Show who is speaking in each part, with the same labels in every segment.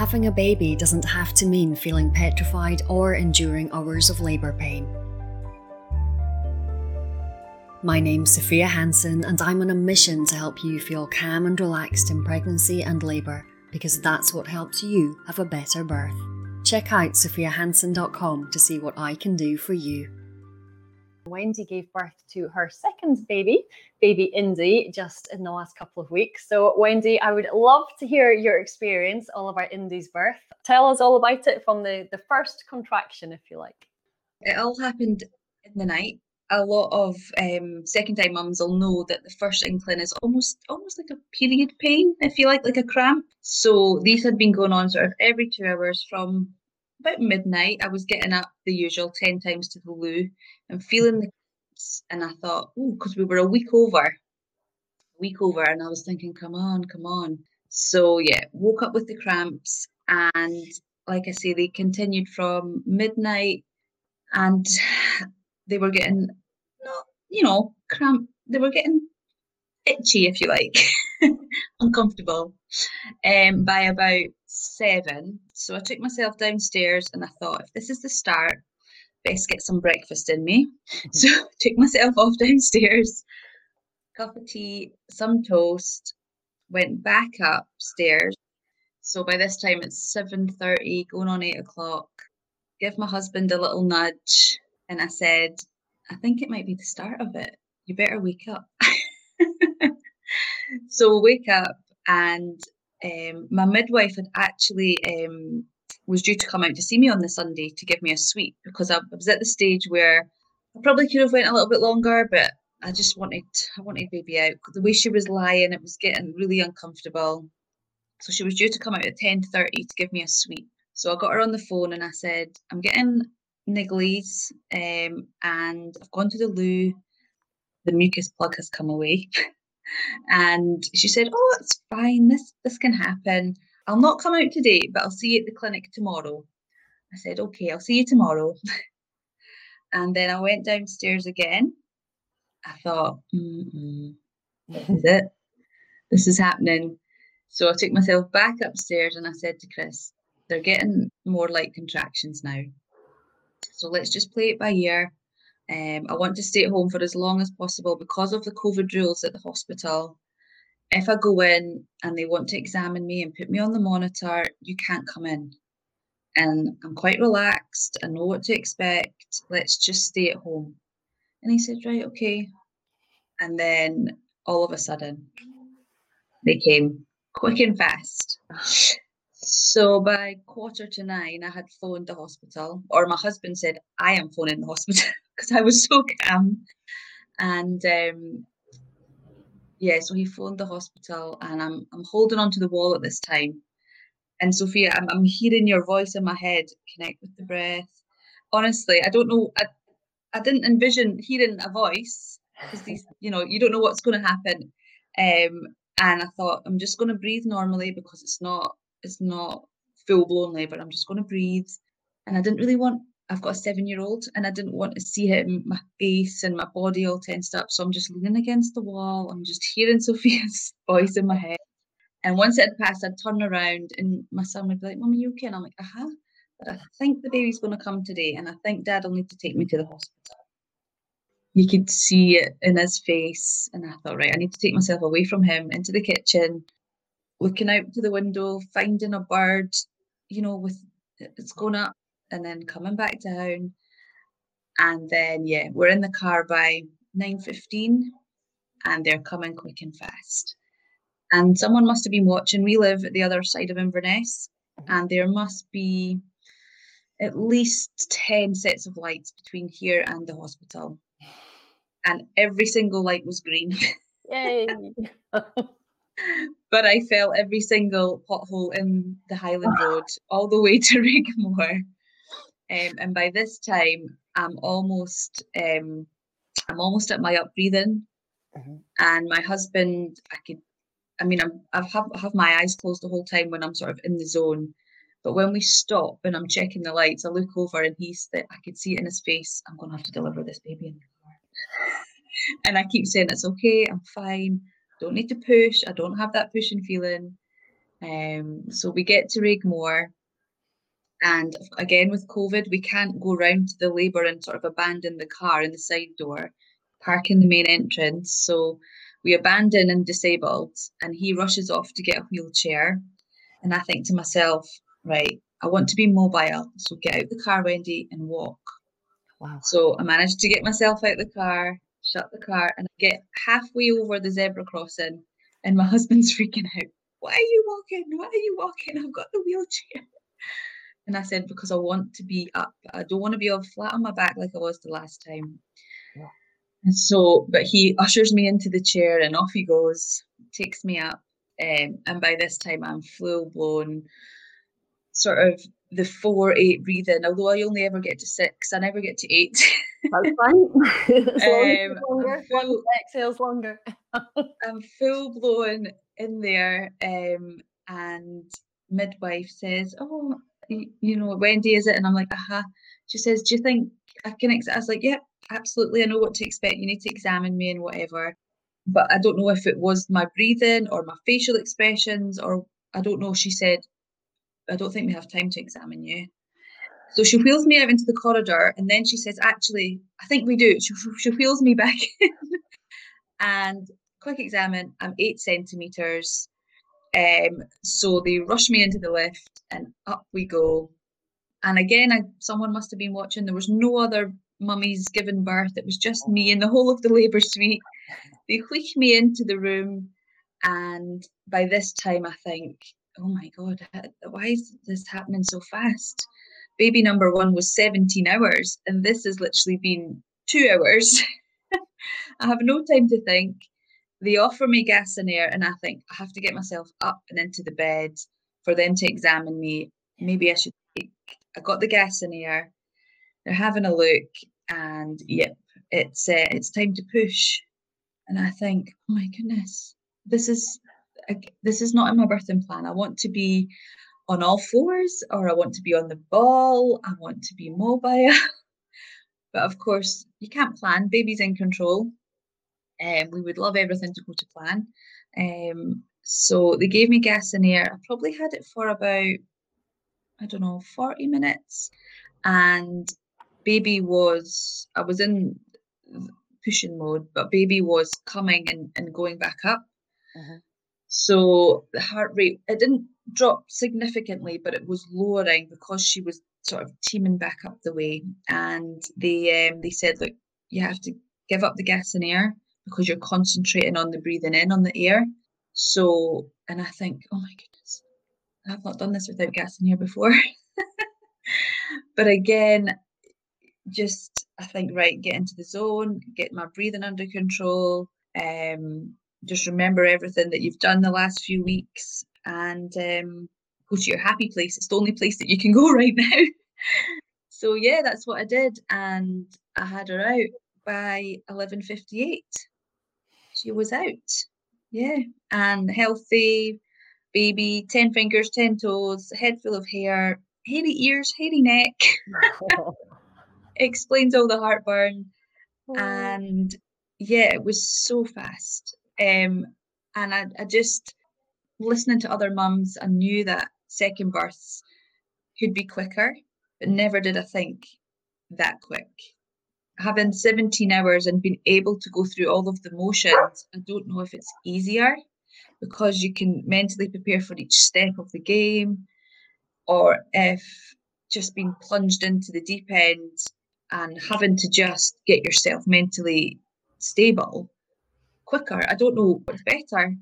Speaker 1: Having a baby doesn't have to mean feeling petrified or enduring hours of labour pain. My name's Sophia Hansen, and I'm on a mission to help you feel calm and relaxed in pregnancy and labour because that's what helps you have a better birth. Check out sophiahansen.com to see what I can do for you.
Speaker 2: Wendy gave birth to her second baby, baby Indy, just in the last couple of weeks. So, Wendy, I would love to hear your experience all about Indy's birth. Tell us all about it from the, the first contraction, if you like.
Speaker 3: It all happened in the night. A lot of um, second time mums will know that the first inkling is almost almost like a period pain, if you like, like a cramp. So these had been going on sort of every two hours from about midnight, I was getting up the usual 10 times to the loo and feeling the cramps. And I thought, oh, because we were a week over, a week over. And I was thinking, come on, come on. So, yeah, woke up with the cramps. And like I say, they continued from midnight and they were getting, not, you know, cramp. They were getting itchy, if you like, uncomfortable. Um, by about seven. So I took myself downstairs and I thought, if this is the start, best get some breakfast in me. So I took myself off downstairs, cup of tea, some toast, went back upstairs. So by this time it's 7.30, going on 8 o'clock. Give my husband a little nudge and I said, I think it might be the start of it. You better wake up. so wake up and um, my midwife had actually um, was due to come out to see me on the Sunday to give me a sweep because I, was at the stage where I probably could have went a little bit longer, but I just wanted I wanted baby out. The way she was lying, it was getting really uncomfortable. So she was due to come out at ten thirty to give me a sweep. So I got her on the phone and I said, I'm getting nigglies um, and I've gone to the loo. The mucus plug has come away. And she said, "Oh, it's fine. This this can happen. I'll not come out today, but I'll see you at the clinic tomorrow." I said, "Okay, I'll see you tomorrow." and then I went downstairs again. I thought, "This is it. This is happening." So I took myself back upstairs and I said to Chris, "They're getting more like contractions now. So let's just play it by ear." Um, I want to stay at home for as long as possible because of the COVID rules at the hospital. If I go in and they want to examine me and put me on the monitor, you can't come in. And I'm quite relaxed. I know what to expect. Let's just stay at home. And he said, Right, okay. And then all of a sudden, they came quick and fast. So by quarter to nine, I had phoned the hospital, or my husband said, I am phoning the hospital because I was so calm. And um, yeah, so he phoned the hospital, and I'm I'm holding onto the wall at this time. And Sophia, I'm I'm hearing your voice in my head. Connect with the breath. Honestly, I don't know. I I didn't envision hearing a voice because these, you know, you don't know what's going to happen. Um, and I thought I'm just going to breathe normally because it's not it's not full blown labour. I'm just going to breathe. And I didn't really want I've got a seven year old and I didn't want to see him, my face and my body all tensed up. So I'm just leaning against the wall. I'm just hearing Sophia's voice in my head. And once it had passed, I'd turn around and my son would be like, Mum, you okay? And I'm like, uh huh. But I think the baby's going to come today and I think dad will need to take me to the hospital. You could see it in his face. And I thought, right, I need to take myself away from him into the kitchen, looking out to the window, finding a bird, you know, with it's going up and then coming back down. And then yeah, we're in the car by 9.15 and they're coming quick and fast. And someone must have been watching. We live at the other side of Inverness, and there must be at least 10 sets of lights between here and the hospital. And every single light was green.
Speaker 2: Yay!
Speaker 3: but I felt every single pothole in the Highland Road all the way to Raigmore. Um, and by this time, I'm almost um, I'm almost at my up breathing, mm-hmm. and my husband, I could, I mean, I'm, I've have, have my eyes closed the whole time when I'm sort of in the zone, but when we stop and I'm checking the lights, I look over and he's that I could see it in his face. I'm going to have to deliver this baby in the car, and I keep saying it's okay, I'm fine, don't need to push, I don't have that pushing feeling, Um, so we get to Raigmore, and again with COVID, we can't go round to the labour and sort of abandon the car in the side door, park in the main entrance. So we abandon and disabled, and he rushes off to get a wheelchair. And I think to myself, right, I want to be mobile, so get out the car, Wendy, and walk.
Speaker 2: Wow.
Speaker 3: So I managed to get myself out the car, shut the car, and I get halfway over the zebra crossing, and my husband's freaking out. Why are you walking? Why are you walking? I've got the wheelchair. And I said, because I want to be up. I don't want to be all flat on my back like I was the last time.
Speaker 2: Yeah.
Speaker 3: And so, but he ushers me into the chair and off he goes, takes me up. Um, and by this time, I'm full blown sort of the four eight breathing. Although I only ever get to six, I never get to eight.
Speaker 2: That's fine.
Speaker 3: Um,
Speaker 2: longer,
Speaker 3: full-
Speaker 2: exhales longer.
Speaker 3: I'm full blown in there, um, and midwife says, "Oh, you know, Wendy, is it?" And I'm like, "Aha." She says, "Do you think I can?" Ex-? I was like, "Yep, absolutely. I know what to expect. You need to examine me and whatever." But I don't know if it was my breathing or my facial expressions, or I don't know. She said, "I don't think we have time to examine you." So she wheels me out into the corridor, and then she says, "Actually, I think we do." She, she wheels me back in, and quick examine. I'm eight centimeters. Um, so they rush me into the lift, and up we go. And again, I, someone must have been watching. There was no other mummies giving birth. It was just me and the whole of the labour suite. They wheek me into the room, and by this time, I think, oh my god, why is this happening so fast? Baby number one was 17 hours, and this has literally been two hours. I have no time to think. They offer me gas and air, and I think I have to get myself up and into the bed for them to examine me. Maybe I should take. I got the gas and air. They're having a look, and yep, it's uh, it's time to push. And I think, oh my goodness, this is this is not in my birthing plan. I want to be on all fours, or I want to be on the ball. I want to be mobile. but of course, you can't plan. Baby's in control. Um, we would love everything to go to plan. Um, so they gave me gas and air. I probably had it for about, I don't know, 40 minutes. And baby was, I was in pushing mode, but baby was coming and, and going back up.
Speaker 2: Mhm.
Speaker 3: So the heart rate, it didn't drop significantly, but it was lowering because she was sort of teaming back up the way. And they um, they said, look, you have to give up the gas and air because you're concentrating on the breathing in on the air. So, and I think, oh my goodness, I've not done this without gas and air before. but again, just I think right, get into the zone, get my breathing under control. Um, just remember everything that you've done the last few weeks, and um, go to your happy place. It's the only place that you can go right now. so yeah, that's what I did, and I had her out by eleven fifty eight. She was out, yeah, and healthy baby, ten fingers, ten toes, head full of hair, hairy ears, hairy neck. Explains all the heartburn and yeah, it was so fast. Um, and I, I just listening to other mums, I knew that second births could be quicker, but never did I think that quick. Having 17 hours and being able to go through all of the motions, I don't know if it's easier because you can mentally prepare for each step of the game, or if just being plunged into the deep end and having to just get yourself mentally stable quicker. I don't know what's better.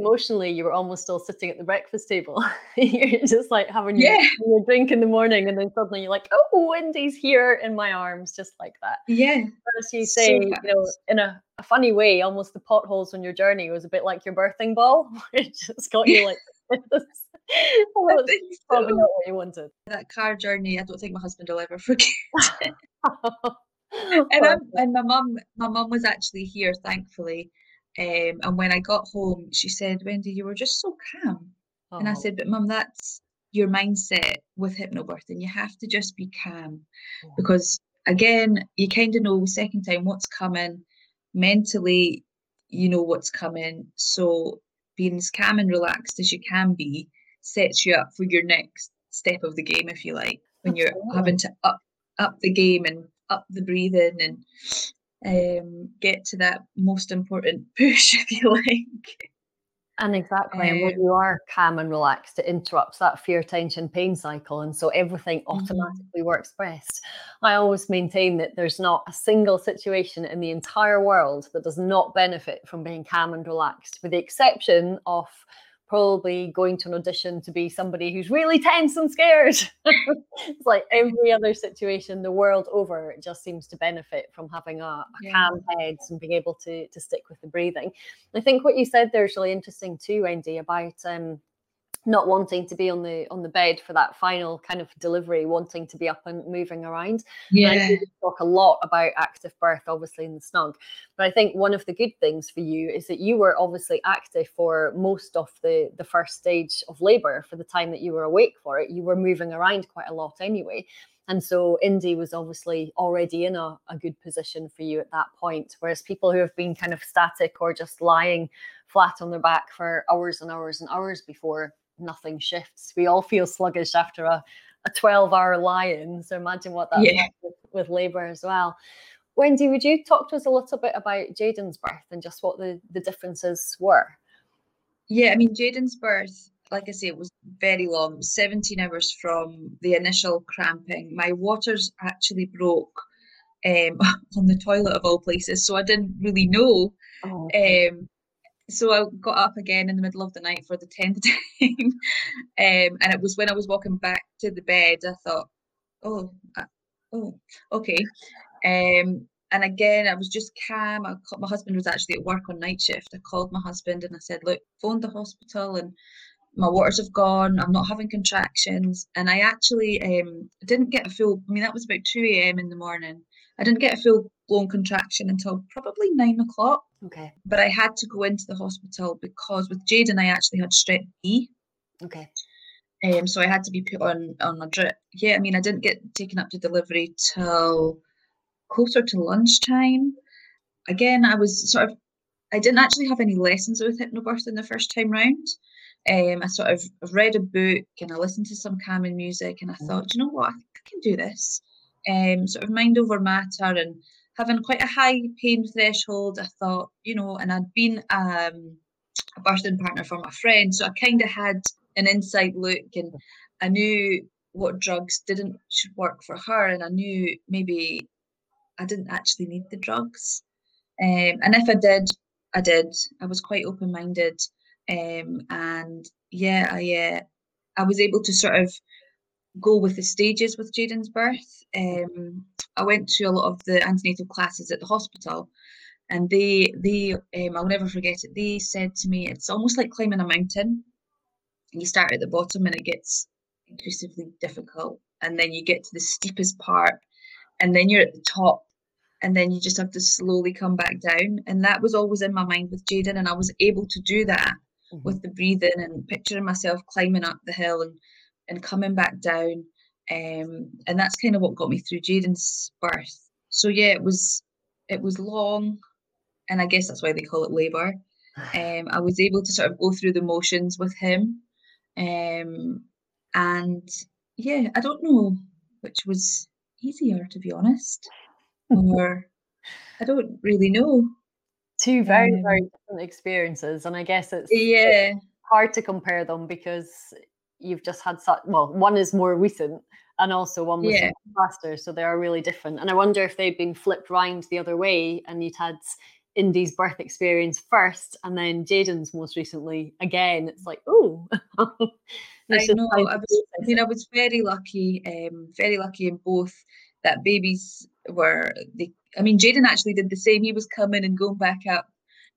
Speaker 2: Emotionally, you were almost still sitting at the breakfast table. you're just like having your,
Speaker 3: Yeah.
Speaker 2: your drink in the morning, and then suddenly you're like, "Oh, Wendy's here in my arms," just like that.
Speaker 3: Yeah,
Speaker 2: But as you
Speaker 3: So
Speaker 2: say, you know, in a, a funny way, almost the potholes on your journey was a bit like your birthing ball. it just got you like this. Although
Speaker 3: I
Speaker 2: it's
Speaker 3: think
Speaker 2: probably
Speaker 3: so.
Speaker 2: not what you wanted.
Speaker 3: That car journey, I don't think my husband will ever forget. And I'm, and my mum, my mum was actually here, thankfully. Um, and when I got home, she said, "Wendy, you were just so calm." And I
Speaker 2: oh,
Speaker 3: said, "But mum, that's your mindset with hypnobirthing. You have to just be calm
Speaker 2: Yeah.
Speaker 3: because again, you kind of know second time what's coming. Mentally, you know what's coming. So being as calm and relaxed as you can be, sets you up for your next step of the game, if you like, when you're having to up up the game and up the breathing and um, get to that most important push, if you like.
Speaker 2: And exactly, um, and when you are calm and relaxed, it interrupts that fear, tension, pain cycle, and so everything mm-hmm. automatically mm-hmm. works best. I always maintain that there's not a single situation in the entire world that does not benefit from being calm and relaxed, with the exception of probably going to an audition to be somebody who's really tense and scared. it's like every other situation the world over, it just seems to benefit from having a, a yeah. calm head and being able to to stick with the breathing. I think what you said there is really interesting too, Wendy, about um, not wanting to be on the on the bed for that final kind of delivery, wanting to be up and moving around.
Speaker 3: Yeah,
Speaker 2: talk a lot about active birth, obviously in the snug. But I think one of the good things for you is that you were obviously active for most of the the first stage of labour. For the time that you were awake for it, you were moving around quite a lot anyway. And so Indy was obviously already in a, a good position for you at that point. Whereas people who have been kind of static or just lying flat on their back for hours and hours and hours before nothing shifts. We all feel sluggish after a, a 12 hour lie in. So imagine what that's yeah. with, with labour as well. Wendy, would you talk to us a little bit about Jaden's birth and just what the, the differences were?
Speaker 3: Yeah, I mean, Jaden's birth, like I say, it was very long. 17 hours from the initial cramping. My waters actually broke um, on the toilet of all places, so I didn't really know. Oh, okay. um, so I got up again in the middle of the night for the 10th time. um, and it was when I was walking back to the bed, I thought, oh, oh, okay. Um, and again, I was just calm. I called, my husband was actually at work on night shift. I called my husband and I said, look, phoned the hospital and my waters have gone. I'm not having contractions. And I actually um, didn't get a full, I mean, that was about 2 a.m. in the morning. I didn't get a full blown contraction until probably nine o'clock.
Speaker 2: Okay.
Speaker 3: But I had to go into the hospital because with Jaden, I actually had strep
Speaker 2: B. Okay.
Speaker 3: Um, so I had to be put on on a drip. Yeah, I mean, I didn't get taken up to delivery till closer to lunchtime. Again, I was sort of, I didn't actually have any lessons with hypnobirthing the first time round. Um, I sort of read a book and I listened to some calming music, and I thought, you know what, I I can do this um, sort of mind over matter and having quite a high pain threshold. I thought, you know, and I'd been um, a birthing partner for my friend, so I kind of had an inside look and I knew what drugs didn't should work for her, and I knew maybe I didn't actually need the drugs. Um, and if I did, I did. I was quite open minded, um, and yeah, I uh, I was able to sort of go with the stages with Jaden's birth. Um, I went to a lot of the antenatal classes at the hospital, and they they um, I'll never forget it. They said to me, it's almost like climbing a mountain. You start at the bottom and it gets increasingly difficult, and then you get to the steepest part, and then you're at the top, and then you just have to slowly come back down. And that was always in my mind with Jaden, and I was able to do that mm-hmm. with the breathing and picturing myself climbing up the hill and and coming back down. Um, and that's kind of what got me through Jaden's birth. So yeah, it was it was long, and I guess that's why they call it labour. Um, I was able to sort of go through the motions with him, um, and yeah, I don't know which was easier to be honest, or I don't really know.
Speaker 2: Two very um, very different experiences, and I guess it's
Speaker 3: yeah
Speaker 2: hard to compare them because you've just had such well one is more recent and also one was yeah. faster so they are really different and i wonder if they'd been flipped round the other way and you'd had indy's birth experience first and then jaden's most recently again it's like oh
Speaker 3: I know. I, was, I mean, I was very lucky, um, very lucky in both that babies were. They, I mean, Jaden actually did the same. He was coming and going back up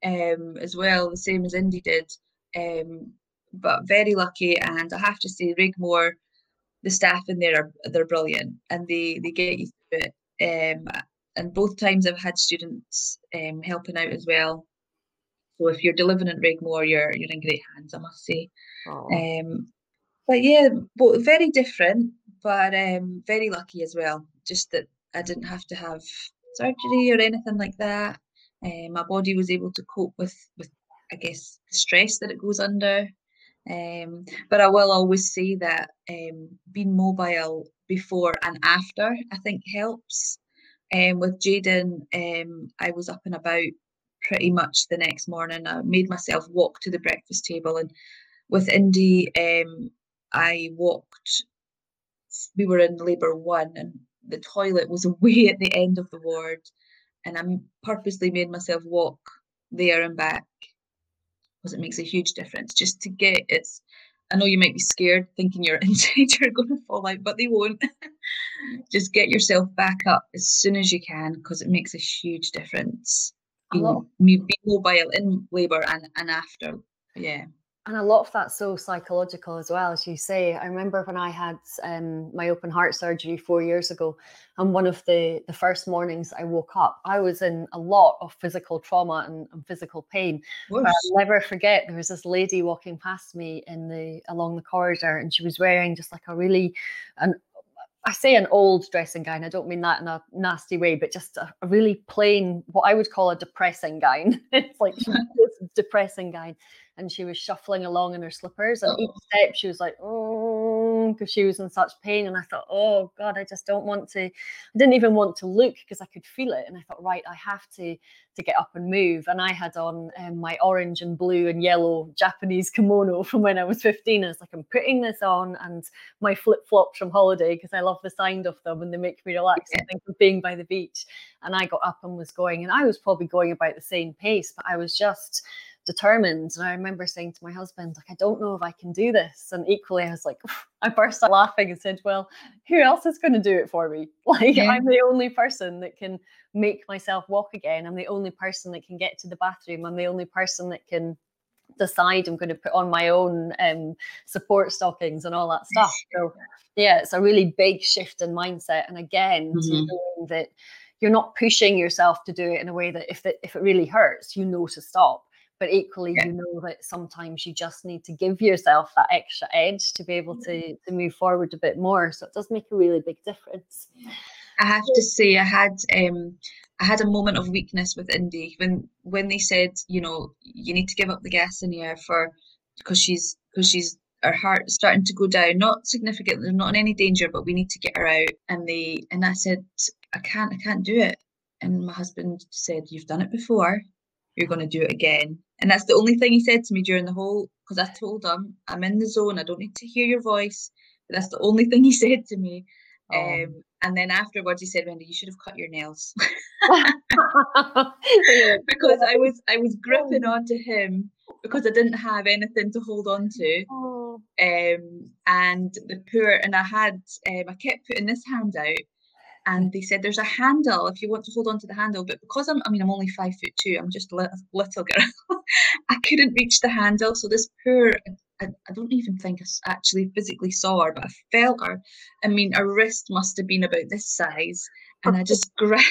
Speaker 3: um, as well, the same as Indy did. Um, but very lucky. And I have to say, Raigmore, the staff in there are they're brilliant, and they they get you through it. Um, and both times I've had students um, helping out as well. So if you're delivering at Raigmore, you're you're in great hands, I must say. Um, but yeah, both very different, but um, very lucky as well. Just that I didn't have to have surgery or anything like that. Um, my body was able to cope with with I guess the stress that it goes under Um, but I will always say that um, being mobile before and after, I think, helps. Um, with Jaden, um, I was up and about pretty much the next morning. I made myself walk to the breakfast table, and with Indy, um, I walked. We were in labour one, and the toilet was away at the end of the ward, and I purposely made myself walk there and back because it makes a huge difference just to get it's I know you might be scared thinking you're inside you're going to fall out, but they won't. Just get yourself back up as soon as you can because it makes a huge difference. Being, being mobile in labour and, and after. Yeah
Speaker 2: and a lot of that's so psychological as well as you say i remember when i had um, my open heart surgery four years ago and one of the the first mornings i woke up i was in a lot of physical trauma and, and physical pain i'll never forget there was this lady walking past me in the along the corridor and she was wearing just like a really an I say an old dressing gown. I don't mean that in a nasty way, but just a, a really plain, what I would call a depressing gown. it's like depressing guy. and she was shuffling along in her slippers. And oh. each step she was like, oh, because she was in such pain. And I thought, oh God, I just don't want to. I didn't even want to look because I could feel it. And I thought, right, I have to to get up and move. And I had on um, my orange and blue and yellow Japanese kimono from when I was 15. I was like, I'm putting this on and my flip flops from holiday because I love the sound of them and they make me relax yeah. and think of being by the beach. And I got up and was going, and I was probably going about the same pace, but I was just determined. And I remember saying to my husband, like, I don't know if I can do this. And equally, I was like, I burst out laughing and said, Well, who else is going to do it for me? Like, yeah. I'm the only person that can make myself walk again. I'm the only person that can get to the bathroom. I'm the only person that can decide I'm going to put on my own um, support stockings and all that stuff. So, yeah, it's a really big shift in mindset. And again, mm-hmm. knowing that you're not pushing yourself to do it in a way that if it, if it really hurts, you know to stop but equally yeah. you know that sometimes you just need to give yourself that extra edge to be able to mm-hmm. to move forward a bit more so it does make a really big difference
Speaker 3: i have to say i had um i had a moment of weakness with indy when when they said you know you need to give up the gas in the air for because she's because she's her heart starting to go down not significantly not in any danger but we need to get her out and they and i said i can't i can't do it and my husband said you've done it before you're going to do it again. And that's the only thing he said to me during the whole, because I told him, I'm in the zone, I don't need to hear your voice. But that's the only thing he said to me. Oh. Um, and then afterwards, he said, "Wendy, you should have cut your nails," because I was I was gripping onto him because I didn't have anything to hold on to. Oh. Um, and the poor and I had um, I kept putting this hand out and they said there's a handle if you want to hold on to the handle but because i'm i mean i'm only five foot two i'm just a little girl i couldn't reach the handle. So this poor I, I, don't even think i actually physically saw her but i felt her. I mean her wrist must have been about this size and i just grabbed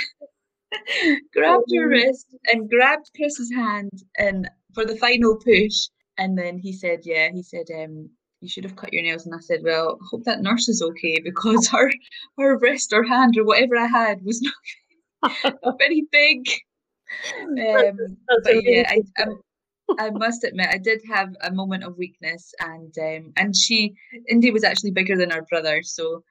Speaker 3: grabbed her wrist and grabbed chris's hand and for the final push and then he said yeah he said um you should have cut your nails. And I said, well, I hope that nurse is okay because her her wrist or hand or whatever I had was not, very big. Um, but yeah, I, I, I, must admit, I did have a moment of weakness, and um, and she, Indy was actually bigger than our brother, so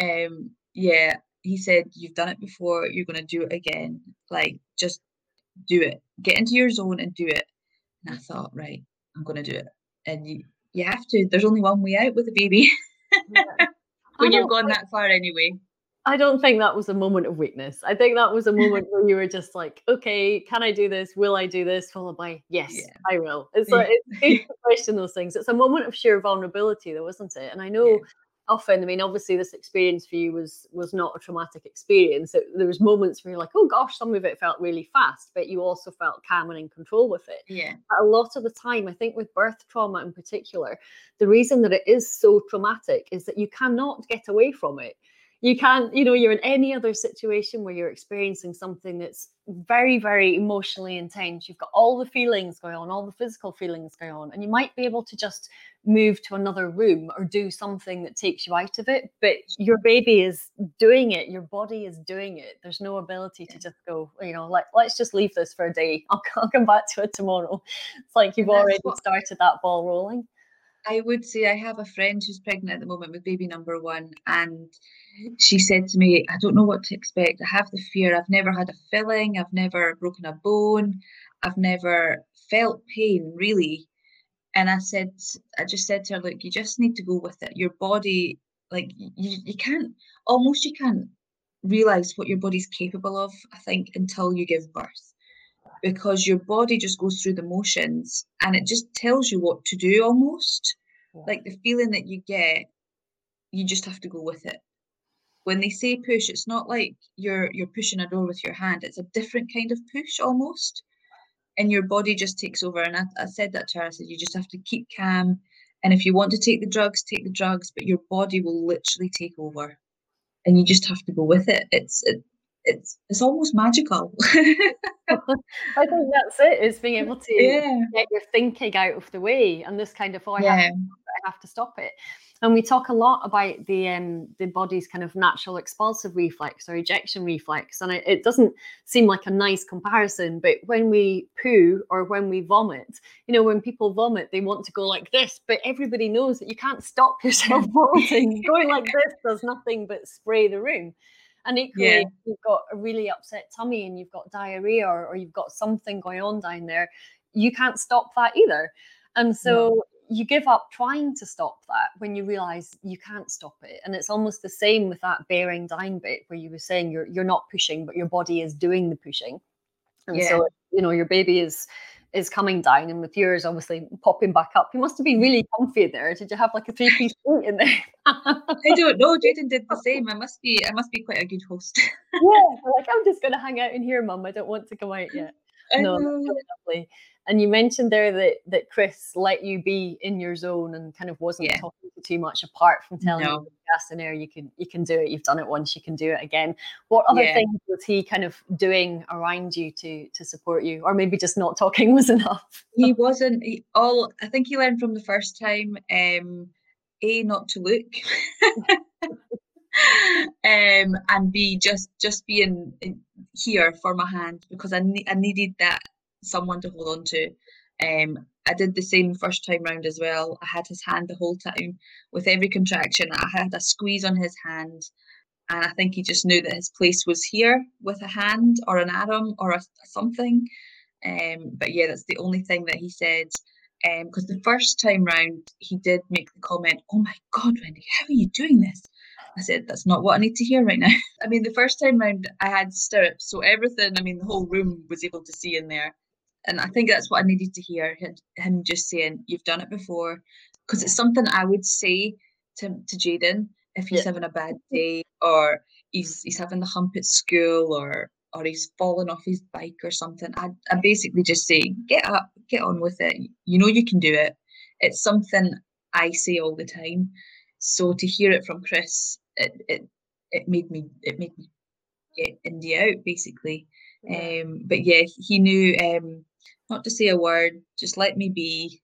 Speaker 3: um, yeah, he said, "You've done it before. You're going to do it again. Like, just do it. Get into your zone and do it." And I thought, right, I'm going to do it. And you, have to. There's only one way out with a baby. when you've gone that far anyway.
Speaker 2: I don't think that was a moment of weakness. I think that was a moment where you were just like, okay, can I do this? Will I do this? Followed by, yes, yeah. I will. It's like, it's good to question those things. It's a moment of sheer vulnerability, though, isn't it? And I know yeah often i mean obviously this experience for you was was not a traumatic experience. It, there was moments where you're like oh gosh some of it felt really fast but you also felt calm and in control with it.
Speaker 3: Yeah.
Speaker 2: But a lot of the time i think with birth trauma in particular the reason that it is so traumatic is that you cannot get away from it you can't you know you're in any other situation where you're experiencing something that's very very emotionally intense. You've got all the feelings going on all the physical feelings going on and you might be able to just move to another room or do something that takes you out of it but your baby is doing it. Your body is doing it. There's no ability to just go you know like let's just leave this for a day. I'll, I'll come back to it tomorrow. It's like you've already started that ball rolling
Speaker 3: I would say I have a friend who's pregnant at the moment with baby number one, and she said to me, I don't know what to expect. I have the fear. I've never had a filling, I've never broken a bone, I've never felt pain really. And I said, I just said to her, look, you just need to go with it. Your body, like you, you can't almost you can't realize what your body's capable of, I think, until you give birth. Because your body just goes through the motions and it just tells you what to do almost. Yeah. Like the feeling that you get, you just have to go with it. When they say push, it's not like you're you're pushing a door with your hand. It's a different kind of push almost. And your body just takes over. And I, I said that to her. I said, you just have to keep calm. And if you want to take the drugs, take the drugs, but your body will literally take over and you just have to go with it. It's it, it's it's almost magical.
Speaker 2: I think that's it. Is being able to yeah. get your thinking out of the way, and this kind of oh, I, yeah. have, I have to stop it. And we talk a lot about the um, the body's kind of natural expulsive reflex or ejection reflex, and it, it, doesn't seem like a nice comparison. But when we poo or when we vomit, you know, when people vomit, they want to go like this, but everybody knows that you can't stop yourself vomiting. Going like this does nothing but spray the room. And equally, yeah. you've got a really upset tummy and you've got diarrhea or, or you've got something going on down there, you can't stop that either. And so no you give up trying to stop that when you realize you can't stop it and it's almost the same with that bearing down bit where you were saying you're you're not pushing but your body is doing the pushing and yeah. so you know your baby is is coming down and with yours obviously popping back up. You must have been really comfy there. Did you have like a three piece suit in there?
Speaker 3: I don't know. Jaden did the same. I must be i must be quite a good host.
Speaker 2: Yeah like i'm just going to hang out in here mum. I don't want to come out yet no, lovely. And you mentioned there that that Chris let you be in your zone and kind of wasn't yeah. talking too much apart from telling no. you gas and air you can you can do it. You've done it once, you can do it again. What other yeah. things was he kind of doing around you to to support you, or maybe just not talking was enough?
Speaker 3: he wasn't. He, all I think he learned from the first time. Um, a not to look. um, and be just just being here for my hand because I ne- I needed that someone to hold on to. Um, I did the same first time round as well. I had his hand the whole time. With every contraction, I had a squeeze on his hand, and I think he just knew that his place was here with a hand or an arm or a, something. Um, but yeah, that's the only thing that he said. Because um, the first time round, he did make the comment, "Oh my God, Wendy, how are you doing this?" I said, that's not what I need to hear right now. I mean, the first time round, I had stirrups, so everything, I mean, the whole room was able to see in there. And I think that's what I needed to hear him just saying, You've done it before. Because it's something I would say to, to Jaden if he's yeah. having a bad day or he's he's having the hump at school or or he's fallen off his bike or something. I I basically just say, Get up, get on with it. You know you can do it. It's something I say all the time. So to hear it from Chris, it it, it made me it made me get Indy out basically. Yeah. Um, but yeah, he knew um, not to say a word, just let me be.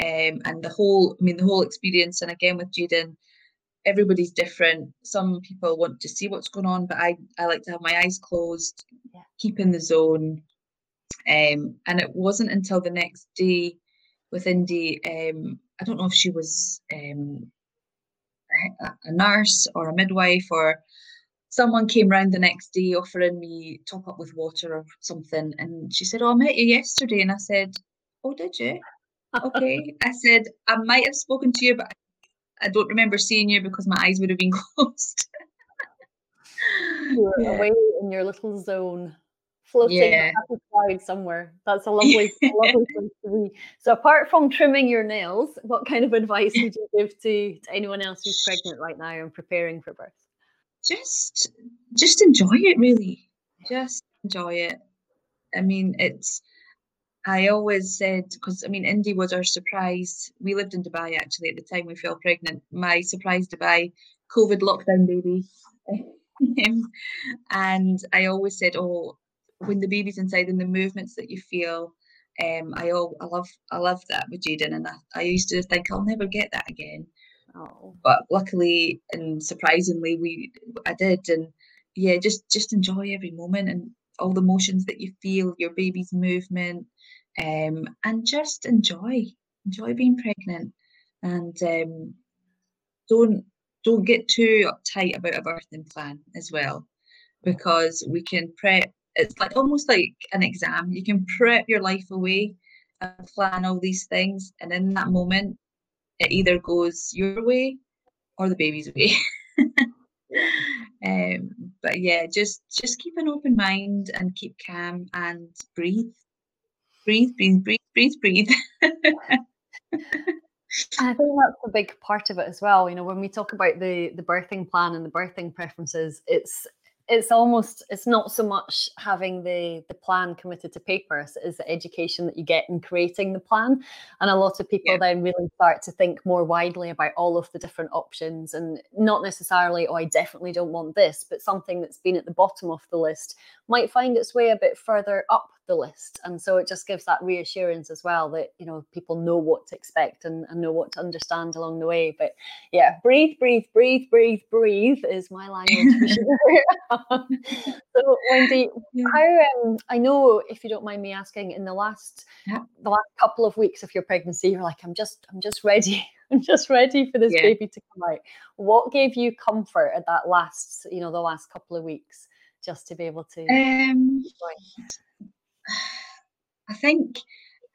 Speaker 3: Um, and the whole, I mean, the whole experience, and again with Jaden, everybody's different. Some people want to see what's going on, but I, I like to have my eyes closed, yeah. keep in the zone. Um, and it wasn't until the next day with Indy, um, I don't know if she was um, a nurse or a midwife or someone came round the next day offering me top up with water or something. And she said oh i met you yesterday. And i said oh did you? Okay. I said i might have spoken to you but i don't remember seeing you because my eyes would have been closed.
Speaker 2: You were yeah. away in your little zone floating yeah. happy cloud somewhere. That's a lovely, lovely place to be. So, apart from trimming your nails, what kind of advice would you give to, to anyone else who's pregnant right now and preparing for birth?
Speaker 3: Just, just enjoy it. Really, just enjoy it. I mean, it's. I always said because I mean, Indy was our surprise. We lived in Dubai actually at the time we fell pregnant. My surprise Dubai COVID lockdown baby. and I always said, "Oh, when the baby's inside and the movements that you feel. Um, I all I love I love that with Jaden, and I, I used to think I'll never get that again. Oh. But luckily and surprisingly, we I did, and yeah, just just enjoy every moment and all the emotions that you feel, your baby's movement, um, and just enjoy enjoy being pregnant. and um, don't don't get too uptight about a birthing plan as well, because we can prep. It's like almost like an exam. You can prep your life away and plan all these things, and in that moment, it either goes your way or the baby's way. um, but yeah, just just keep an open mind and keep calm and breathe, breathe, breathe, breathe, breathe, breathe.
Speaker 2: I think that's a big part of it as well. You know, when we talk about the the birthing plan and the birthing preferences, it's it's almost it's not so much having the the plan committed to paper as it is the education that you get in creating the plan and a lot of people yeah. then really start to think more widely about all of the different options and not necessarily oh i definitely don't want this but something that's been at the bottom of the list might find its way a bit further up the list and so it just gives that reassurance as well that you know people know what to expect and, and know what to understand along the way. But yeah breathe breathe breathe breathe breathe is my language so wendy how um, i know if you don't mind me asking in the last yeah. the last couple of weeks of your pregnancy you're like i'm just i'm just ready i'm just ready for this yeah. baby to come out. What gave you comfort at that last you know the last couple of weeks just to be able to um,
Speaker 3: I think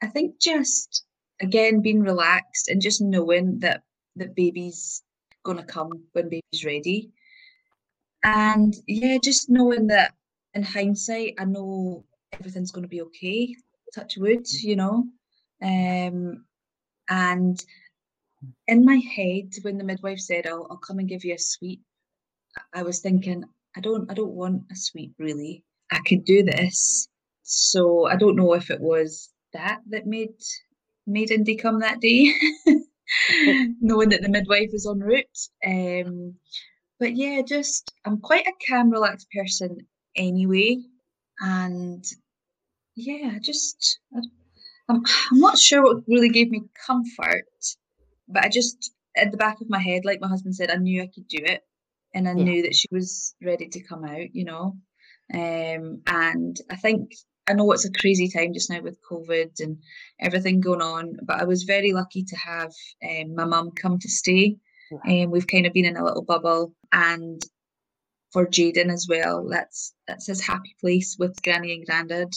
Speaker 3: I think just again being relaxed and just knowing that that baby's gonna come when baby's ready. And yeah, just knowing that in hindsight, I know everything's gonna be okay. Touch wood, you know. Um, and in my head, when the midwife said, "I'll, I'll come and give you a sweep," I was thinking, I don't, I don't want a sweep really. I could do this, so I don't know if it was that that made made Indy come that day, knowing that the midwife was en route. Um, but yeah, just I'm quite a calm, relaxed person anyway, and yeah, just I, I'm I'm not sure what really gave me comfort, but I just at the back of my head, like my husband said, I knew I could do it, and I yeah. knew that she was ready to come out, you know. Um, and I think I know it's a crazy time just now with COVID and everything going on, but I was very lucky to have um, my mum come to stay. And um, we've kind of been in a little bubble, and for Jaden as well, that's that's his happy place with Granny and Grandad,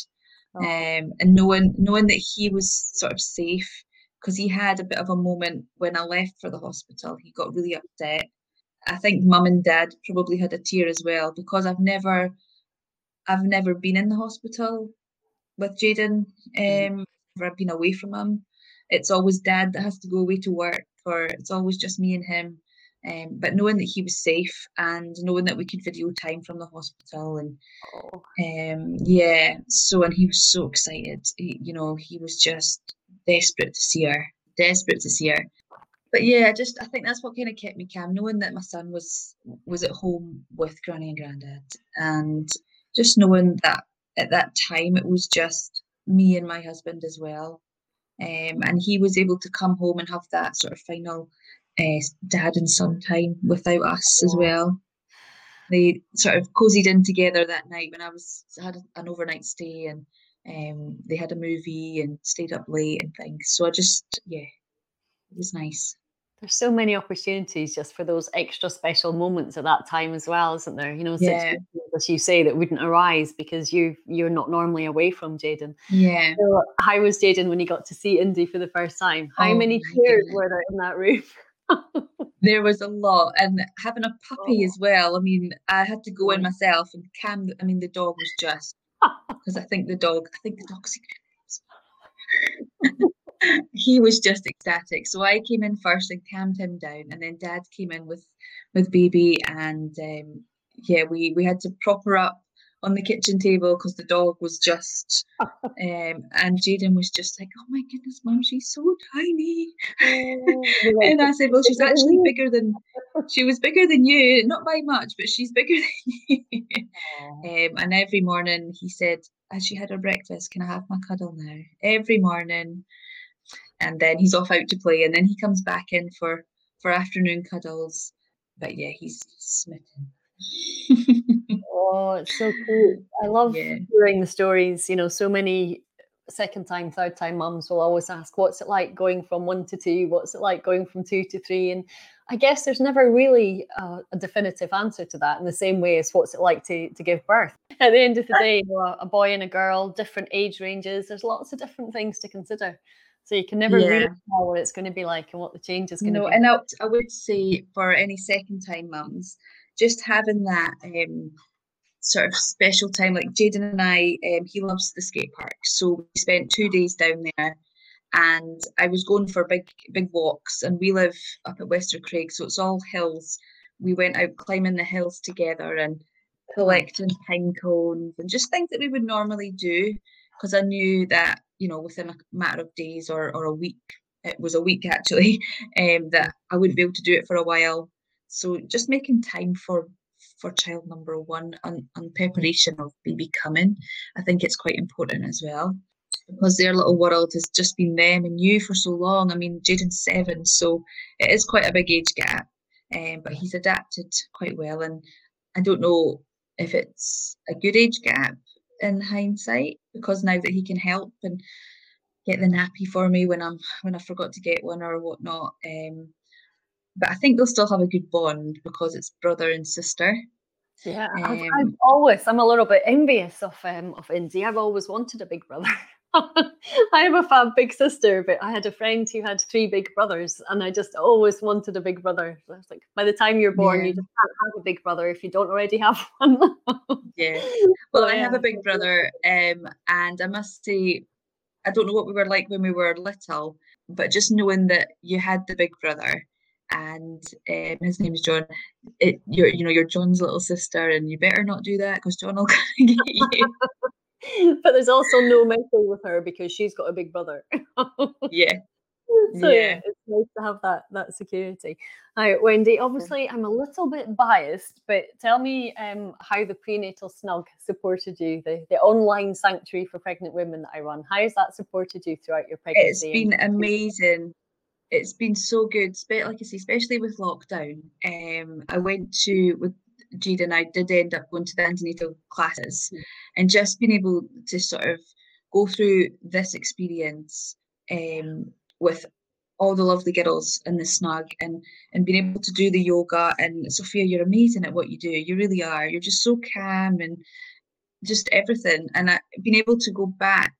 Speaker 3: oh. um, and knowing knowing that he was sort of safe because he had a bit of a moment when I left for the hospital. He got really upset. I think mum and dad probably had a tear as well because I've never I've never been in the hospital with Jaden. Mm. Um, I've been away from him. It's always dad that has to go away to work, or it's always just me and him. Um, but knowing that he was safe and knowing that we could video time from the hospital and oh. um, yeah, so and he was so excited. He, you know, he was just desperate to see her, desperate to see her. But yeah, just I think that's what kind of kept me calm, knowing that my son was was at home with Granny and Granddad, and just knowing that at that time it was just me and my husband as well. Um, and he was able to come home and have that sort of final uh, dad and son time without us as well. They sort of cozied in together that night when I was had an overnight stay and um, they had a movie and stayed up late and things. So I just yeah, it was nice.
Speaker 2: There's so many opportunities just for those extra special moments at that time as well, isn't there? You know, yeah. as you say, that wouldn't arise because you you're not normally away from Jaden.
Speaker 3: Yeah.
Speaker 2: So how was Jaden when he got to see Indy for the first time? How oh many tears were there in that room?
Speaker 3: there was a lot, and having a puppy oh. as well. I mean, I had to go in myself and Cam. I mean, the dog was just because I think the dog. I think the dog's he was just ecstatic. So I came in first and calmed him down, and then Dad came in with with baby, and um, yeah, we we had to prop her up on the kitchen table because the dog was just um, and Jaden was just like, Oh my goodness, mom, she's so tiny. Oh, and I said, Well, she's actually bigger than she was bigger than you, not by much, but she's bigger than you. um, and every morning he said, as she had her breakfast? Can I have my cuddle now? Every morning and then he's off out to play, and then he comes back in for for afternoon cuddles. But yeah, he's smitten.
Speaker 2: oh, it's so cool! I love yeah. hearing the stories. You know, so many second time, third time mums will always ask, What's it like going from one to two? What's it like going from two to three? And I guess there's never really a, a definitive answer to that in the same way as what's it like to, to give birth. At the end of the day, you know, a boy and a girl, different age ranges, there's lots of different things to consider. So you can never yeah. really know what it's going to be like and what the change is going no, to be.
Speaker 3: And I, I would say for any second time mums, just having that um, sort of special time. Like Jaden and I, um, he loves the skate park, so we spent two days down there. And I was going for big, big walks, and we live up at Wester Craig, so it's all hills. We went out climbing the hills together and collecting pine cones and just things that we would normally do, because I knew that you know within a matter of days or or a week, it was a week actually, um, that I wouldn't be able to do it for a while. So just making time for for child number one and, and preparation of baby coming, I think it's quite important as well. Because their little world has just been them and you for so long. I mean, Jaden's seven, so it is quite a big age gap, um, but he's adapted quite well. And I don't know if it's a good age gap in hindsight, because now that he can help and get the nappy for me when I'm when I forgot to get one or whatnot. Um, but I think they'll still have a good bond because it's brother and sister.
Speaker 2: Yeah, um, I've, I've, always I'm a little bit envious of um of Indy. I've always wanted a big brother. I have a fab big sister, but I had a friend who had three big brothers, and I just always wanted a big brother. I was like, by the time you're born, yeah. you just can't have a big brother if you don't already have one.
Speaker 3: yeah. Well, I have a big brother, um, and I must say, I don't know what we were like when we were little, but just knowing that you had the big brother and um, his is John. It, you're, you know, you're John's little sister, and you better not do that because John will get you.
Speaker 2: but there's also no messing with her because she's got a big brother.
Speaker 3: yeah.
Speaker 2: So yeah. yeah. it's nice to have that that security. Now, Wendy, obviously I'm a little bit biased, but tell me um, how the prenatal snug supported you, the, the online sanctuary for pregnant women that I run. How has that supported you throughout your pregnancy?
Speaker 3: It's been amazing it's been so good, like I say, especially with lockdown. Um, I went to with Jade and I did end up going to the antenatal classes, mm. and just being able to sort of go through this experience um, with all the lovely girls in the snug and and being able to do the yoga and Sophia, you're amazing at what you do. You really are. You're just so calm and just everything. And I, being able to go back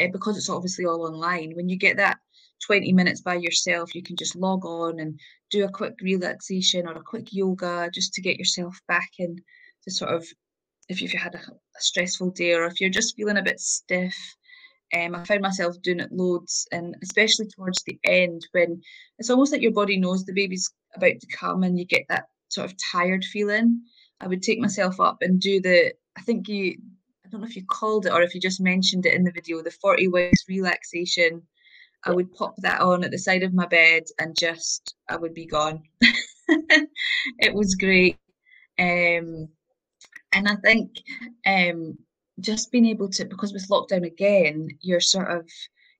Speaker 3: uh, because it's obviously all online. When you get that 20 minutes by yourself, you can just log on and do a quick relaxation or a quick yoga just to get yourself back in to sort of if you've had a, a stressful day or if you're just feeling a bit stiff. Um, I found myself doing it loads, and especially towards the end when it's almost like your body knows the baby's about to come and you get that sort of tired feeling. I would take myself up and do the, I think you, I don't know if you called it or if you just mentioned it in the video, the 40 winks relaxation I would pop that on at the side of my bed and just I would be gone. it was great. Um, and I think um, just being able to because with lockdown again, you're sort of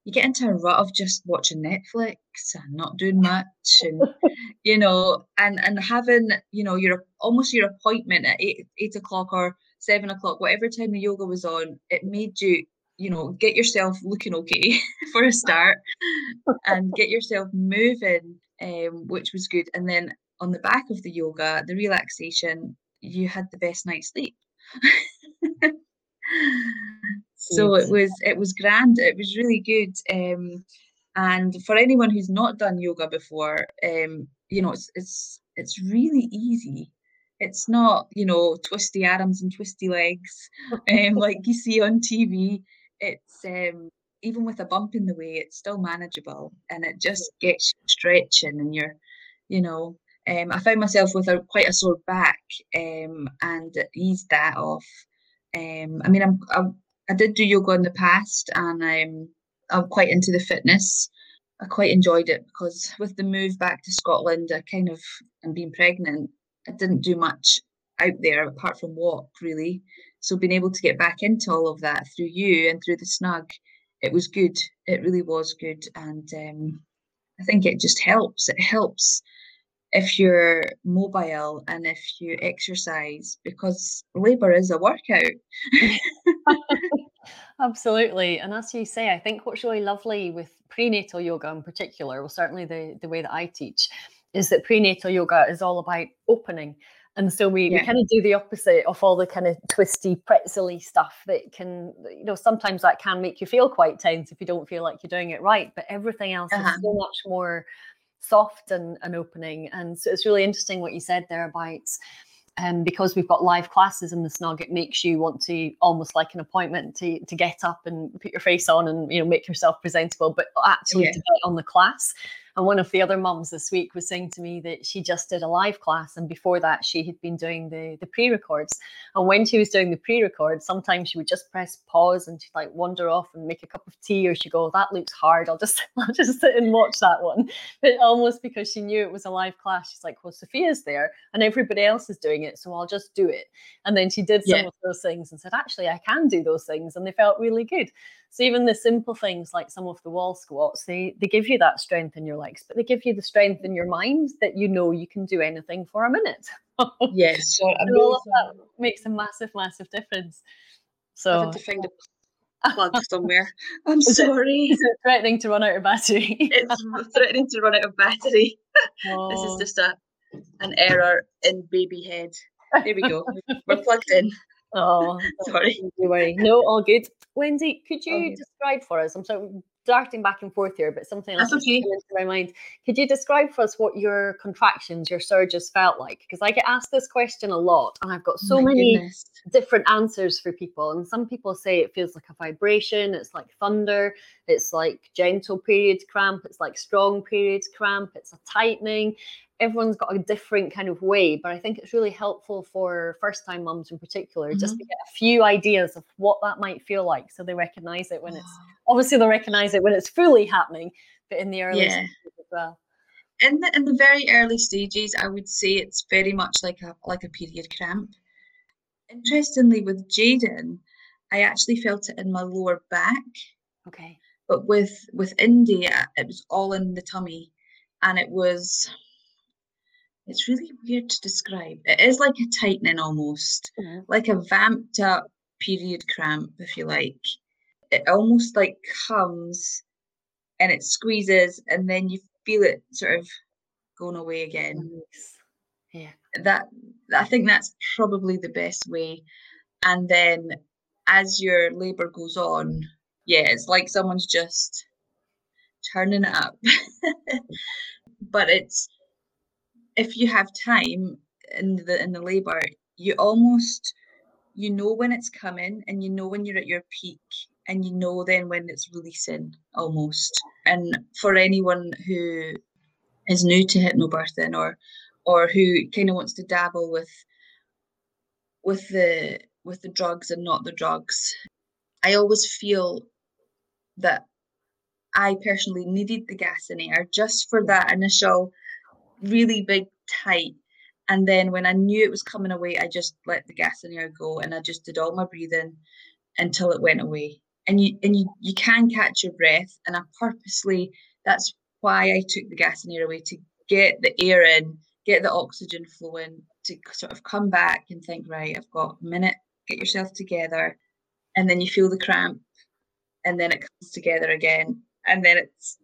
Speaker 3: you get into a rut of just watching Netflix and not doing much and you know and and having you know your almost your appointment at eight eight o'clock or seven o'clock whatever time the yoga was on it made you you know, get yourself looking okay for a start and get yourself moving, um, which was good. And then on the back of the yoga, the relaxation, you had the best night's sleep. so it was it was grand. It was really good. Um, and for anyone who's not done yoga before, um, you know, it's it's it's really easy. It's not, you know, twisty arms and twisty legs, um, like you see on TV it's um, even with a bump in the way, it's still manageable, and it just gets stretching, and you're, you know. Um, I found myself with a quite a sore back, um, and eased that off. Um, I mean, I'm, I, I did do yoga in the past, and I'm I'm quite into the fitness. I quite enjoyed it because with the move back to Scotland, I kind of and being pregnant, I didn't do much out there apart from walk really. So being able to get back into all of that through you and through the snug, it was good. It really was good, and um, I think it just helps. It helps if you're mobile and if you exercise because labour is a workout.
Speaker 2: Absolutely. And as you say, I think what's really lovely with prenatal yoga in particular, well, certainly the, the way that I teach, is that prenatal yoga is all about opening. And so we, yeah. we kind of do the opposite of all the kind of twisty, pretzely stuff that can, you know, sometimes that can make you feel quite tense if you don't feel like you're doing it right. But everything else uh-huh. is so much more soft and, and opening. And so it's really interesting what you said there about um, because we've got live classes in the snug, it makes you want to almost like an appointment to to get up and put your face on and you know make yourself presentable, but actually yeah. to get on the class. And one of the other mums this week was saying to me that she just did a live class, and before that, she had been doing the the pre-records. And when she was doing the pre-record, sometimes she would just press pause and she'd like wander off and make a cup of tea, or she'd go, "That looks hard. I'll just I'll just sit and watch that one." But almost because she knew it was a live class, she's like, "Well, Sophia's there, and everybody else is doing it, so I'll just do it." And then she did some yeah. of those things and said, "Actually, I can do those things," and they felt really good. So even the simple things like some of the wall squats, they they give you that strength in your legs, but they give you the strength in your mind that you know you can do anything for a minute.
Speaker 3: yes, so
Speaker 2: all of that makes a massive, massive difference. So
Speaker 3: I had to find a plug somewhere. I'm is sorry.
Speaker 2: It, is it threatening to run out of battery?
Speaker 3: it's threatening to run out of battery. Oh. This is oh. just a an error in baby head. There we go. We're plugged in.
Speaker 2: Oh,
Speaker 3: sorry.
Speaker 2: Don't worry. No, all good. Wendy, could you describe for us? I'm sort of darting back and forth here, but something else
Speaker 3: okay.
Speaker 2: into my mind. Could you describe for us what your contractions, your surges felt like? Because I get asked this question a lot, and I've got so oh many goodness. different answers for people. And some people say it feels like a vibration, it's like thunder, it's like gentle period cramp, it's like strong period cramp, it's a tightening everyone's got a different kind of way, but I think it's really helpful for first time mums in particular mm-hmm. just to get a few ideas of what that might feel like so they recognize it when it's obviously they'll recognize it when it's fully happening, but in the early yeah. as well.
Speaker 3: In the in the very early stages, I would say it's very much like a like a period cramp. Interestingly, with Jaden, I actually felt it in my lower back.
Speaker 2: Okay.
Speaker 3: But with with India, it was all in the tummy, and it was it's really weird to describe. It is like a tightening almost, mm-hmm. like a vamped up period cramp, if you like. It almost like comes and it squeezes, and then you feel it sort of going away again.
Speaker 2: Yeah.
Speaker 3: That I think that's probably the best way. And then as your labour goes on, yeah, it's like someone's just turning it up. but it's if you have time in the in the labor, you almost you know when it's coming and you know when you're at your peak and you know then when it's releasing almost. And for anyone who is new to hypnobirthing or or who kind of wants to dabble with with the with the drugs and not the drugs, I always feel that I personally needed the gas and air just for that initial really big, tight. And then when I knew it was coming away, I just let the gas and air go and I just did all my breathing until it went away. And you and you you can catch your breath. And I purposely that's why I took the gas and air away to get the air in, get the oxygen flowing, to sort of come back and think, right, I've got a minute, get yourself together. And then you feel the cramp and then it comes together again. And then it's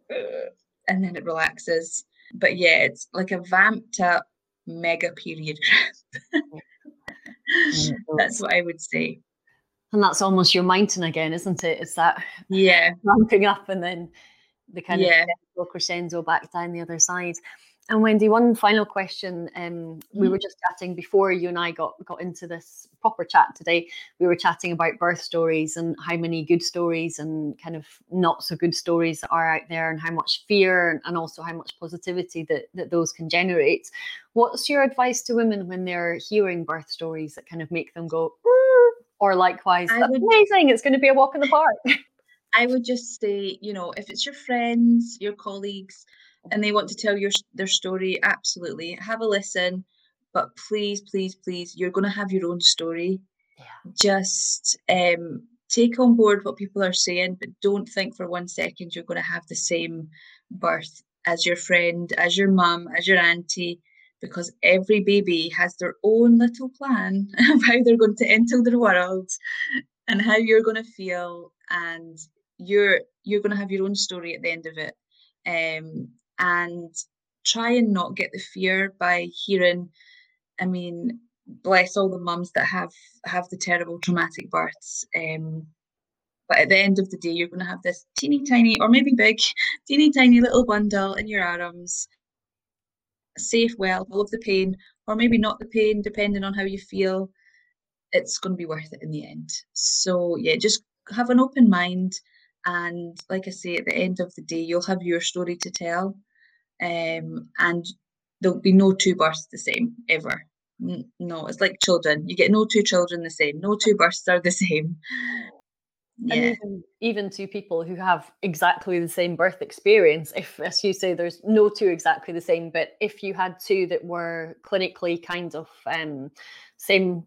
Speaker 3: and then it relaxes but yeah, it's like a vamped up mega period that's what I would say.
Speaker 2: And that's almost your mountain again, isn't it? It's that
Speaker 3: yeah
Speaker 2: ramping up and then the kind yeah. of crescendo back down the other side. And Wendy, one final question. Um, mm-hmm. We were just chatting before you and I got got into this proper chat today. We were chatting about birth stories and how many good stories and kind of not so good stories are out there, and how much fear and also how much positivity that that those can generate. What's your advice to women when they're hearing birth stories that kind of make them go, or likewise, that's would, amazing. It's going to be a walk in the park.
Speaker 3: I would just say, you know, if it's your friends, your colleagues and they want to tell your their story, absolutely have a listen. But please, please, please, you're going to have your own story.
Speaker 2: Yeah.
Speaker 3: Just um, take on board what people are saying, but don't think for one second you're going to have the same birth as your friend, as your mum, as your auntie, because every baby has their own little plan of how they're going to enter the world and how you're going to feel and you're you're going to have your own story at the end of it um, and try and not get the fear by hearing i mean bless all the mums that have have the terrible traumatic births um, but at the end of the day you're going to have this teeny tiny or maybe big teeny tiny little bundle in your arms. Safe well all of the pain or maybe not the pain depending on how you feel. It's going to be worth it in the end. So yeah just have an open mind and like i say at the end of the day you'll have your story to tell um, and there'll be no two births the same ever. No it's like children. You get no two children the same. No two births are the same.
Speaker 2: Yeah. And even, even to people who have exactly the same birth experience, if, as you say, there's no two exactly the same, but if you had two that were clinically kind of um, same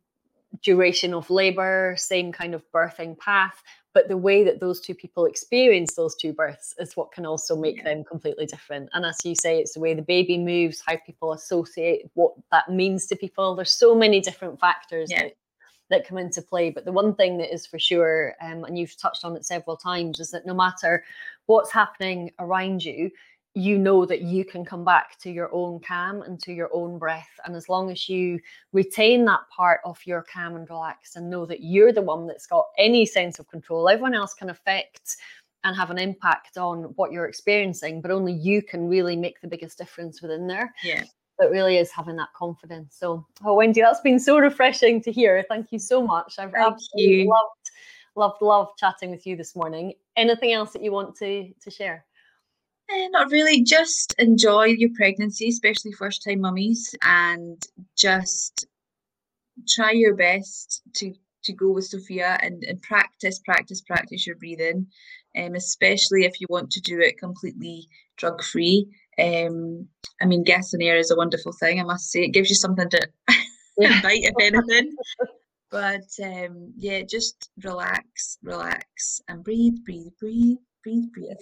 Speaker 2: duration of labor, same kind of birthing path, but the way that those two people experience those two births is what can also make yeah. them completely different. And as you say, it's the way the baby moves, how people associate what that means to people. There's so many different factors yeah. that that come into play. But the one thing that is for sure, um, and you've touched on it several times, is that no matter what's happening around you, you know that you can come back to your own calm and to your own breath. And as long as you retain that part of your calm and relax and know that you're the one that's got any sense of control, everyone else can affect and have an impact on what you're experiencing, but only you can really make the biggest difference within there.
Speaker 3: Yeah
Speaker 2: it really is having that confidence. So, oh, Wendy, that's been so refreshing to hear. Thank you so much. I've Thank absolutely you. loved, loved, loved chatting with you this morning. Anything else that you want to to share?
Speaker 3: Uh, not really. Just enjoy your pregnancy, especially first time mummies, and just try your best to to go with Sophia and, and practice, practice, practice your breathing, um, especially if you want to do it completely drug free. Um, I mean, gas and air is a wonderful thing, I must say. It gives you something to yeah. bite, if anything. But um, yeah, just relax, relax, and breathe, breathe, breathe, breathe, breathe.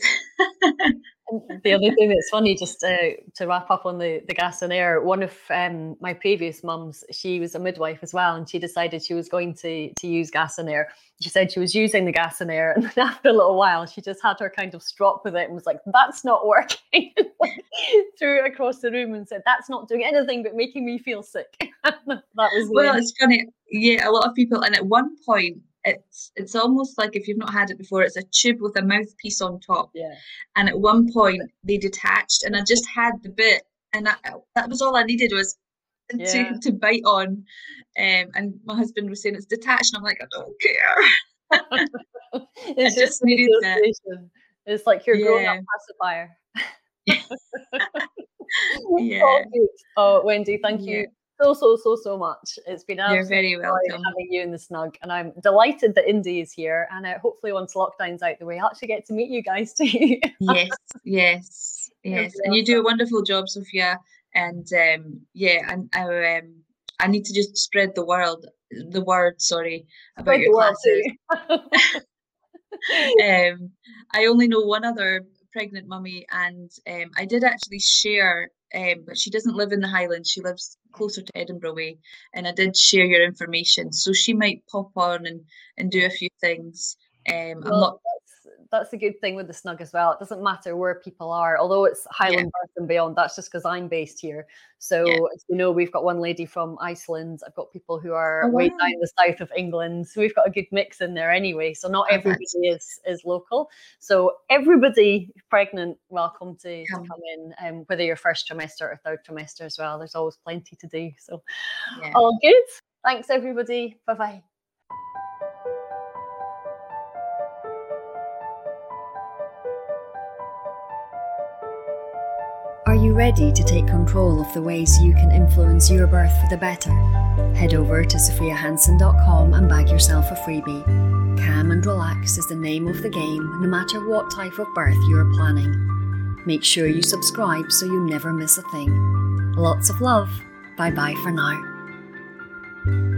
Speaker 2: the other thing that's funny, just uh, to wrap up on the, the gas and air, one of um, my previous mums, she was a midwife as well, and she decided she was going to to use gas and air. She said she was using the gas and air, and then after a little while, she just had her kind of strop with it and was like, "That's not working." Threw it across the room and said, "That's not doing anything but making me feel sick." that was
Speaker 3: well, it's funny. Yeah, a lot of people, and at one point, it's it's almost like if you've not had it before, it's a tube with a mouthpiece on top.
Speaker 2: Yeah.
Speaker 3: And at one point they detached, and I just had the bit, and I, that was all I needed was yeah. to to bite on. Um, and my husband was saying it's detached, and I'm like, I don't care.
Speaker 2: it's I just, needed that. It's like your yeah. grown-up pacifier.
Speaker 3: yeah. Oh,
Speaker 2: Wendy, thank yeah. So so so so much. It's been
Speaker 3: You're very welcome
Speaker 2: having you in the snug, and I'm delighted that Indy is here. And uh, hopefully, once lockdown's out the way, I'll actually get to meet you guys too.
Speaker 3: yes, yes, yes, and you do a wonderful job, Sophia. And um, yeah, and I um, I need to just spread the world the word. Sorry about spread your classes. um, I only know one other pregnant mummy, and um, I did actually share um, but she doesn't live in the Highlands. She lives closer to Edinburgh way. And I did share your information, so she might pop on and and do a few things. Um, well, I'm not
Speaker 2: that's a good thing with the snug as well. It doesn't matter where people are, although it's Highland yeah. Birth and beyond. That's just because I'm based here. So yeah. as you know, we've got one lady from Iceland. I've got people who are oh, wow. way down the south of England. So we've got a good mix in there anyway. So not everybody is is local. So everybody pregnant, welcome to, to come in. Um, whether you're first trimester or third trimester as well. There's always plenty to do. So yeah. all good. Thanks everybody. Bye bye.
Speaker 1: You ready to take control of the ways you can influence your birth for the better? Head over to sophiahansen.com and bag yourself a freebie. Calm and relax is the name of the game, no matter what type of birth you're planning. Make sure you subscribe so you never miss a thing. Lots of love. Bye bye for now.